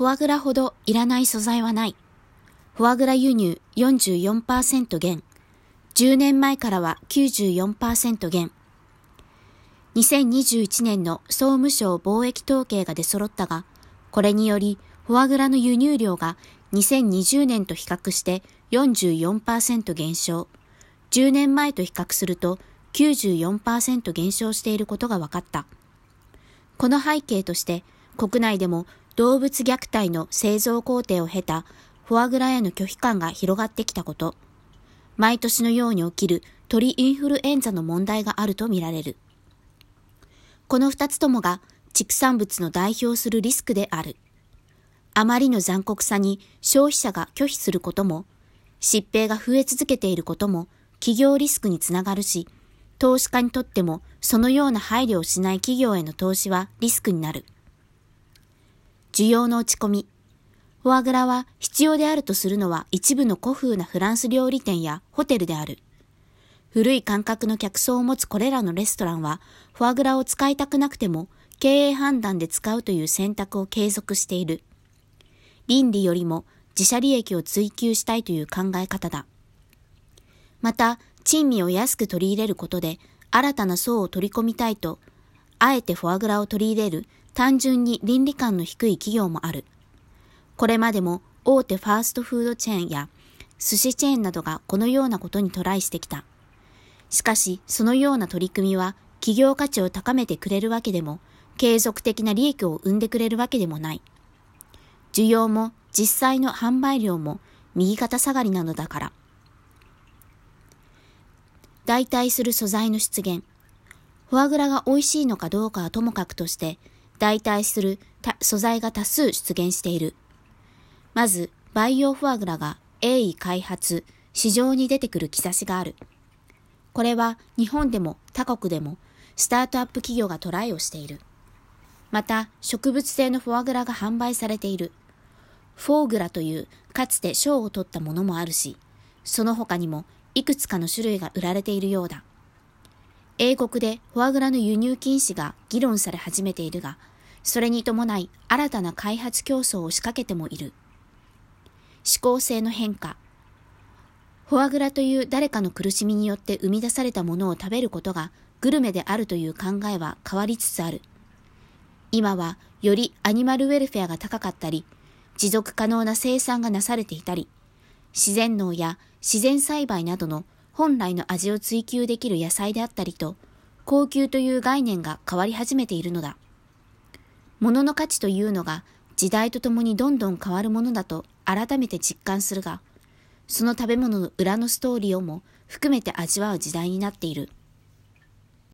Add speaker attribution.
Speaker 1: フォアグラほどいらない素材はない。フォアグラ輸入44%減。10年前からは94%減。2021年の総務省貿易統計が出揃ったが、これによりフォアグラの輸入量が2020年と比較して44%減少、10年前と比較すると94%減少していることが分かった。この背景として国内でも動物虐待の製造工程を経たフォアグラへの拒否感が広がってきたこと、毎年のように起きる鳥インフルエンザの問題があるとみられる。この二つともが畜産物の代表するリスクである。あまりの残酷さに消費者が拒否することも、疾病が増え続けていることも企業リスクにつながるし、投資家にとってもそのような配慮をしない企業への投資はリスクになる。需要の落ち込み。フォアグラは必要であるとするのは一部の古風なフランス料理店やホテルである。古い感覚の客層を持つこれらのレストランは、フォアグラを使いたくなくても、経営判断で使うという選択を継続している。倫理よりも自社利益を追求したいという考え方だ。また、珍味を安く取り入れることで、新たな層を取り込みたいと、あえてフォアグラを取り入れる単純に倫理観の低い企業もある。これまでも大手ファーストフードチェーンや寿司チェーンなどがこのようなことにトライしてきた。しかし、そのような取り組みは企業価値を高めてくれるわけでも、継続的な利益を生んでくれるわけでもない。需要も実際の販売量も右肩下がりなのだから。代替する素材の出現。フォアグラが美味しいのかどうかはともかくとして、代替する素材が多数出現している。まず、培養フォアグラが鋭意開発、市場に出てくる兆しがある。これは日本でも他国でもスタートアップ企業がトライをしている。また、植物性のフォアグラが販売されている。フォーグラというかつて賞を取ったものもあるし、その他にもいくつかの種類が売られているようだ。英国でフォアグラの輸入禁止が議論され始めているが、それに伴い新たな開発競争を仕掛けてもいる。思考性の変化。フォアグラという誰かの苦しみによって生み出されたものを食べることがグルメであるという考えは変わりつつある。今はよりアニマルウェルフェアが高かったり、持続可能な生産がなされていたり、自然農や自然栽培などの本来の味を追求できる野菜であったりと、高級という概念が変わり始めているのだ。物の価値というのが時代とともにどんどん変わるものだと改めて実感するが、その食べ物の裏のストーリーをも含めて味わう時代になっている。